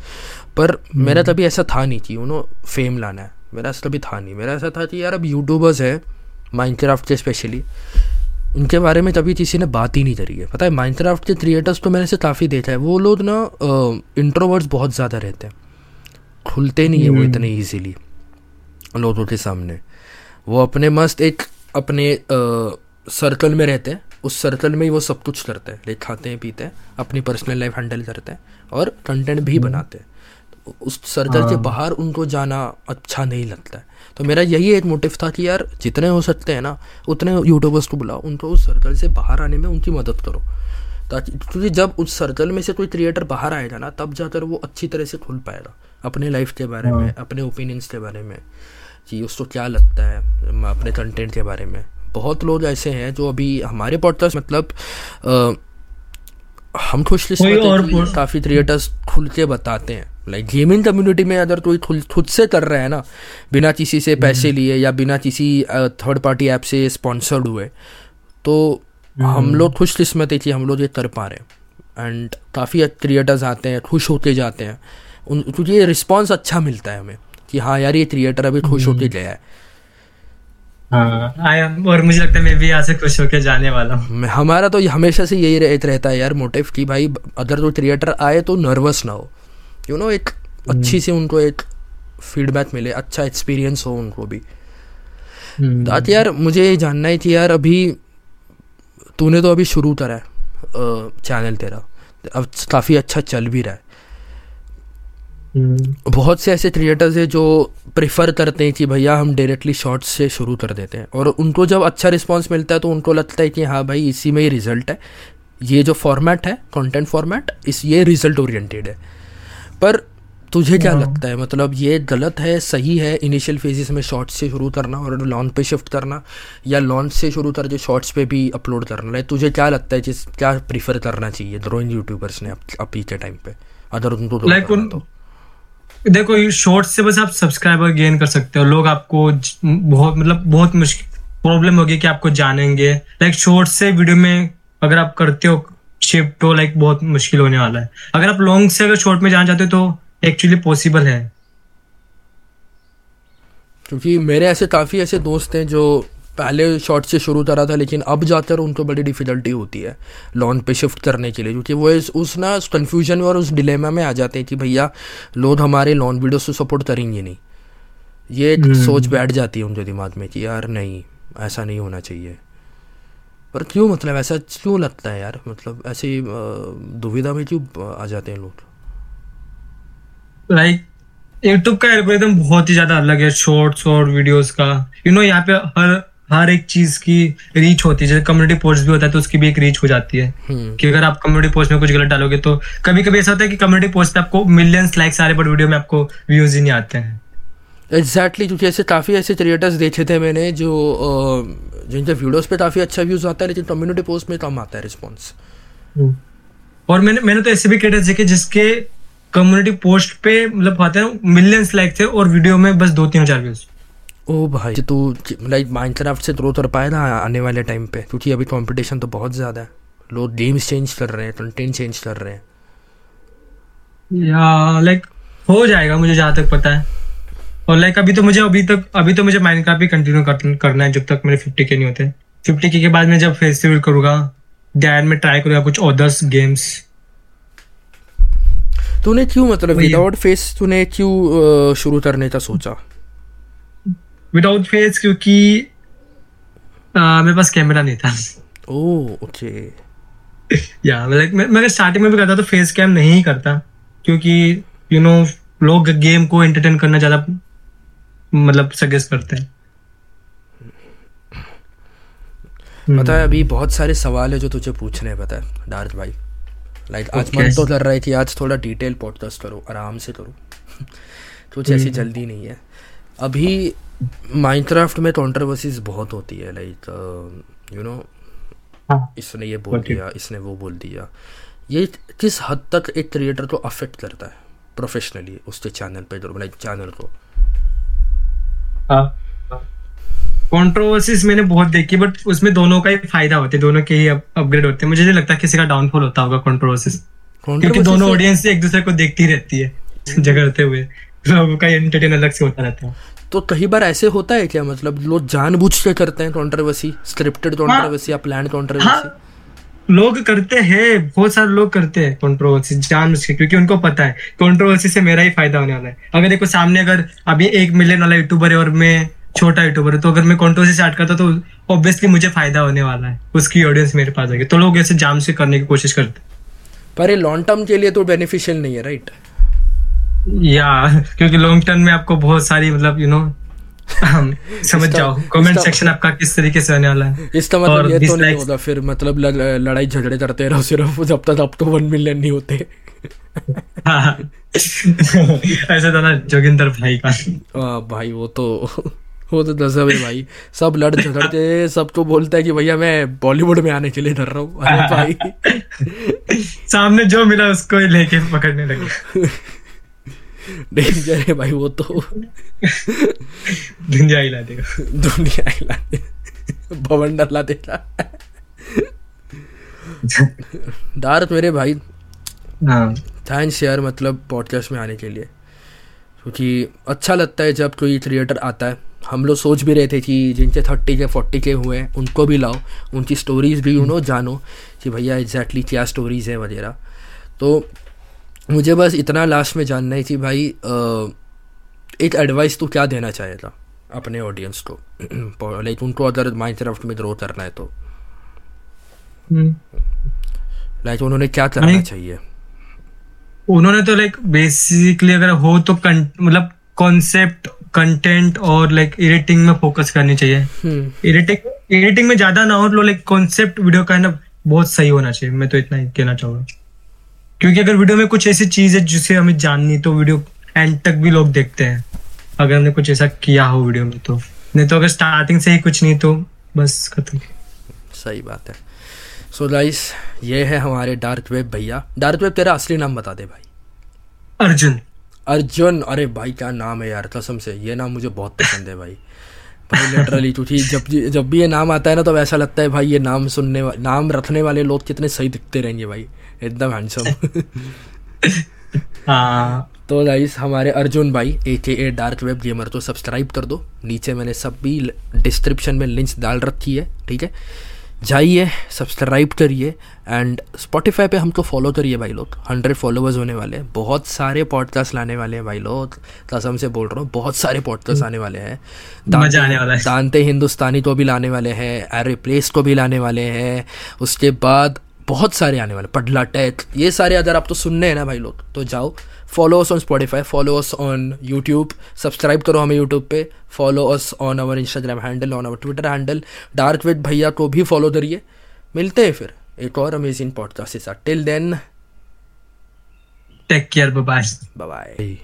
पर मेरा हम्म। तभी ऐसा था नहीं कि नो फेम लाना है। मेरा ऐसा तभी था नहीं। मेरा ऐसा था कि यार अब यूट्यूबर्स है माइनक्राफ्ट के स्पेशली उनके बारे में कभी किसी ने बात ही नहीं करी है। पता है माइनक्राफ्ट के क्रिएटर्स तो मैंने से काफ़ी देखा है। वो लोग ना इंट्रोवर्ड्स बहुत ज़्यादा रहते हैं। खुलते नहीं है वो हम्म। इतने ईजीली लोगों के सामने। वो अपने मस्त एक अपने सर्कल में रहते हैं। उस सर्कल में ही वो सब कुछ करते हैं। लाइक खाते हैं पीते हैं अपनी पर्सनल लाइफ हैंडल करते हैं और कंटेंट भी हम्म। बनाते हैं। उस सर्कल के हाँ। बाहर उनको जाना अच्छा नहीं लगता है तो मेरा यही एक मोटिव था कि यार जितने हो सकते हैं ना उतने यूट्यूबर्स को बुलाओ उनको उस सर्कल से बाहर आने में उनकी मदद करो ताकि क्योंकि जब उस सर्कल में से कोई क्रिएटर बाहर आएगा ना तब जाकर वो अच्छी तरह से खुल पाएगा अपने लाइफ के बारे में हाँ। अपने ओपिनियंस के बारे में कि उसको क्या लगता है अपने कंटेंट के बारे में बहुत लोग ऐसे हैं जो अभी हमारे पॉडकास्ट मतलब आ, हम खुश काफ़ी क्रिएटर्स खुल के बताते हैं लाइक गेमिंग कम्युनिटी में अगर कोई खुद से कर रहा है ना बिना किसी से पैसे हम्म। लिए या बिना किसी थर्ड पार्टी ऐप से स्पॉन्सर्ड हुए तो हम हम्म। लोग खुश किस्मत है कि हम लोग ये कर पा रहे हैं एंड काफ़ी क्रिएटर्स आते हैं खुश होते जाते हैं उन क्योंकि ये रिस्पॉन्स अच्छा मिलता है हमें कि हाँ यार ये क्रिएटर अभी खुश होते हम्म। गया है हाँ, और मुझे लगता है मैं भी यहाँ से खुश होकर जाने वाला हूँ हमारा तो हमेशा से यही रहता है यार मोटिव कि भाई अगर कोई क्रिएटर आए तो नर्वस ना हो यू नो एक अच्छी सी उनको एक फीडबैक मिले अच्छा एक्सपीरियंस हो उनको भी। ताकि यार मुझे ये जानना है कि यार अभी तूने तो अभी शुरू करा है चैनल तेरा। अब काफ़ी अच्छा चल भी रहा है। हम्म। बहुत से ऐसे क्रिएटर्स हैं जो प्रेफर करते हैं कि भैया हम डायरेक्टली शॉर्ट्स से शुरू कर देते हैं। और उनको जब अच्छा रिस्पांस मिलता है तो उनको लगता है कि हाँ भाई इसी में ही रिज़ल्ट है। ये जो फॉर्मेट है कंटेंट फॉर्मेट इस ये रिज़ल्ट ओरिएंटेड है। पर तुझे क्या हाँ। लगता है? मतलब ये गलत है सही है इनिशियल फेजेस में शॉर्ट्स से शुरू करना और लॉन्च पे शिफ्ट करना या लॉन्च से शुरू करके शॉर्ट्स पे भी अपलोड करना? है तुझे क्या लगता है जिस क्या प्रीफर करना चाहिए? ड्रोइंग यूट्यूबर्स ने अभी के टाइम पे। अगर उनको लाइक उन तो। देखो शॉर्ट से बस आप सब्सक्राइबर गेन कर सकते हो। लोग आपको बहुत मतलब बहुत मुश्किल प्रॉब्लम होगी कि आपको जानेंगे। लाइक शॉर्ट से वीडियो में अगर आप करते हो शिफ्ट तो लाइक बहुत मुश्किल होने वाला है। अगर आप लॉन्ग से अगर शॉर्ट में जाना चाहते हो तो एक्चुअली पॉसिबल है। क्योंकि मेरे ऐसे काफ़ी ऐसे दोस्त हैं जो पहले शॉर्ट से शुरू करा था लेकिन अब जाकर उनको बड़ी डिफिकल्टी होती है लॉन पे शिफ्ट करने के लिए। क्योंकि वो इस उस ना उस कन्फ्यूज़न में और उस डिलेमा में आ जाते हैं कि भैया लोग हमारे लॉन वीडियो से सपोर्ट करेंगे नहीं। ये हम्म। सोच बैठ जाती है उनके दिमाग में कि यार नहीं ऐसा नहीं होना चाहिए। पर क्यों मतलब ऐसा क्यों लगता है यार? मतलब ऐसी दुविधा में क्यों आ जाते हैं लोग? लाइक यूट्यूब का एल्गोरिथम बहुत ही ज़्यादा अलग है शॉर्ट्स और वीडियोस का। यू you नो know, यहाँ पे हर हर एक चीज़ की रीच होती है। जैसे कम्युनिटी पोस्ट भी होता है तो उसकी भी एक रीच हो जाती है। हम्म। कि अगर आप कम्युनिटी पोस्ट में कुछ गलत डालोगे तो कभी कभी ऐसा होता है कि कम्युनिटी पोस्ट पे आपको मिलियंस लाइक्स आ रहे बट वीडियो में आपको व्यूज़ ही नहीं आते हैं। एग्जैक्टली exactly, क्योंकि ऐसे काफ़ी ऐसे क्रिएटर्स देखे थे मैंने जो जिनके वीडियोस पे काफ़ी अच्छा व्यूज़ आता है लेकिन कम्युनिटी पोस्ट में कम आता है रिस्पॉन्स और मैंने मैंने तो ऐसे भी क्रिएटर्स देखे जिसके कम्युनिटी पोस्ट पे मतलब आते हैं मिलियंस लाइक थे और वीडियो में बस दो तीन हज़ार व्यूज़ ओ भाई तो लाइक माइनक्राफ्ट से ग्रोथ कर पाए ना आने वाले टाइम पे क्योंकि अभी कंपटीशन तो बहुत ज़्यादा है। लोग गेम्स चेंज कर रहे हैं कंटेंट चेंज कर रहे हैं। या लाइक हो जाएगा मुझे जहाँ तक पता है। और लाइक अभी तो मुझे अभी तक अभी तो मुझे माइनक्राफ्ट भी कंटिन्यू कर, करना है जब तक मेरे फिफ्टी के नहीं होते। फिफ्टी के, के बाद मैं जब फेस्टिवल करूँगा दैन में ट्राई करूँगा कुछ अदर्स गेम्स तूने क्यों मतलब विदाउट फेस तूने क्यों शुरू करने का सोचा? विदाउट फेस क्योंकि मेरे पास कैमरा नहीं था। ओह ओके या लाइक मैं स्टार्टिंग में भी करता तो फेस कैम नहीं करता क्योंकि यू you नो know, लोग गेम को एंटरटेन करना ज़्यादा मतलब सजेस्ट करते हैं। पता है अभी बहुत सारे सवाल है जो तुझे पूछने हैं पता है डार्थ भाई। लाइक आज मन तो कर रहा है कि आज थोड़ा डिटेल पॉडकास्ट करो आराम से करो। कुछ ऐसी हम्म। जल्दी नहीं है। अभी माइनक्राफ्ट में कॉन्ट्रोवर्सीज बहुत होती है लाइक यू नो इसने ये बोल दिया इसने वो बोल दिया। ये किस हद तक एक क्रिएटर को अफेक्ट करता है प्रोफेशनली उसके चैनल पे लाइक चैनल को? कंट्रोवर्सीज हाँ। मैंने बहुत देखी बट उसमें दोनों का ही फ़ायदा होता है दोनों के ही अपग्रेड होते हैं। मुझे नहीं लगता किसी का डाउनफॉल होता होगा कंट्रोवर्सीज क्योंकि दोनों ऑडियंस एक दूसरे को देखती रहती है झगड़ते हुए। लोगों का एंटरटेन अलग से होता रहता है। तो कई बार ऐसे होता है क्या? मतलब लोग जानबूझ के करते हैं कंट्रोवर्सी स्क्रिप्टेड कंट्रोवर्सी या प्लान कंट्रोवर्सी लोग करते हैं बहुत सारे लोग करते हैं कंट्रोवर्सी जान के क्योंकि उनको पता है कंट्रोवर्सी से मेरा ही फ़ायदा होने वाला है। अगर देखो सामने अगर अभी एक मिलियन वाला यूट्यूबर है और मैं छोटा यूट्यूबर है तो अगर मैं कंट्रोवर्सी स्टार्ट करता तो ऑब्वियसली मुझे फ़ायदा होने वाला है उसकी ऑडियंस मेरे पास आएगी तो लोग ऐसे जाम से करने की कोशिश करते पर ये लॉन्ग टर्म के लिए तो बेनिफिशियल नहीं है राइट या क्योंकि लॉन्ग टर्म में आपको बहुत सारी मतलब यू नो समझ जाओ कमेंट सेक्शन आपका किस तरीके से आने वाला है। इसका मतलब ये तो नहीं होता फिर मतलब लड़ाई झगड़े करते रहो सिर्फ़ जब तक अब तो वन मिलियन नहीं होते। हाँ। ऐसे तो ना जोगिंदर भाई का। आ, भाई वो तो वो तो दस है भाई। सब लड़ झगड़ते सब तो बोलता है कि भैया मैं बॉलीवुड में आने के लिए डर रहा हूँ। अरे भाई। सामने जो मिला उसको ही लेके पकड़ने लगे। डेंजर है भाई वो तो। दुनिया हिला देगा दुनिया हिला देगा भवन डरला देगा डार्थ मेरे भाई। हाँ। थैंक्स शेयर मतलब पॉडकास्ट में आने के लिए। क्योंकि अच्छा लगता है जब कोई क्रिएटर आता है। हम लोग सोच भी रहे थे कि जिनके थर्टी के फोर्टी के हुए हैं उनको भी लाओ। उनकी स्टोरीज़ भी उन्हों जानो कि भैया एग्जैक्टली क्या स्टोरीज़ हैं वगैरह। तो मुझे बस इतना लास्ट में जानना ही कि भाई एक एडवाइस तो क्या देना चाहेगा अपने ऑडियंस को? लाइक उनको अगर माइंड क्राफ्ट में ग्रो करना है तो। Like hmm. उन्होंने क्या करना चाहिए? उन्होंने तो लाइक बेसिकली अगर हो तो मतलब कॉन्सेप्ट कंटेंट और लाइक एडिटिंग में फोकस करनी चाहिए। एडिटिंग हम्म। एडिटिंग में ज़्यादा ना हो तो लाइक कॉन्सेप्ट वीडियो का ना बहुत सही होना चाहिए। मैं तो इतना ही कहना चाहूँगा। क्योंकि अगर वीडियो में कुछ ऐसी चीज़ है जिसे हमें जाननी तो वीडियो एंड तक भी लोग देखते हैं। अगर हमने कुछ ऐसा किया हो वीडियो में तो। नहीं तो अगर स्टार्टिंग से ही कुछ नहीं तो बस खत्म। सही बात है। सो so गाइस ये है हमारे डार्क वेब भैया। डार्क वेब तेरा असली नाम बता दे भाई। अर्जुन। अर्जुन अरे भाई क्या नाम है यार कसम से। ये नाम मुझे बहुत पसंद है भाई। भाई लिटरली क्योंकि जब जब भी ये नाम आता है ना तो ऐसा लगता है भाई ये नाम सुनने नाम रखने वाले लोग कितने सही दिखते रहेंगे भाई। एकदम हैंडसम हाँ। तो गाइस हमारे अर्जुन भाई A K A dark web gamer तो सब्सक्राइब कर दो। नीचे मैंने सब भी डिस्क्रिप्शन में लिंक्स डाल रखी है ठीक है? जाइए सब्सक्राइब करिए एंड स्पॉटिफाई पे हमको फॉलो करिए भाई लोग। हंड्रेड फॉलोवर्स होने वाले हैं। बहुत सारे पॉडकास्ट लाने वाले हैं भाई लोग। कसम से बोल रहा हूँ बहुत सारे पॉडकास्ट आने वाले हैं। दानते हिंदुस्तानी को भी लाने वाले हैं एरे प्लेस को भी लाने वाले हैं। उसके बाद बहुत सारे आने वाले पडला टैक ये सारे अगर आप तो सुनने हैं ना भाई लोग तो जाओ। Follow us on Spotify follow us on YouTube subscribe करो हमें यूट्यूब पे follow us on our Instagram handle on our Twitter handle dark with भैया को भी फॉलो करिए। मिलते हैं फिर एक और अमेजिंग पॉडकास्ट के साथ। Till then take care bye bye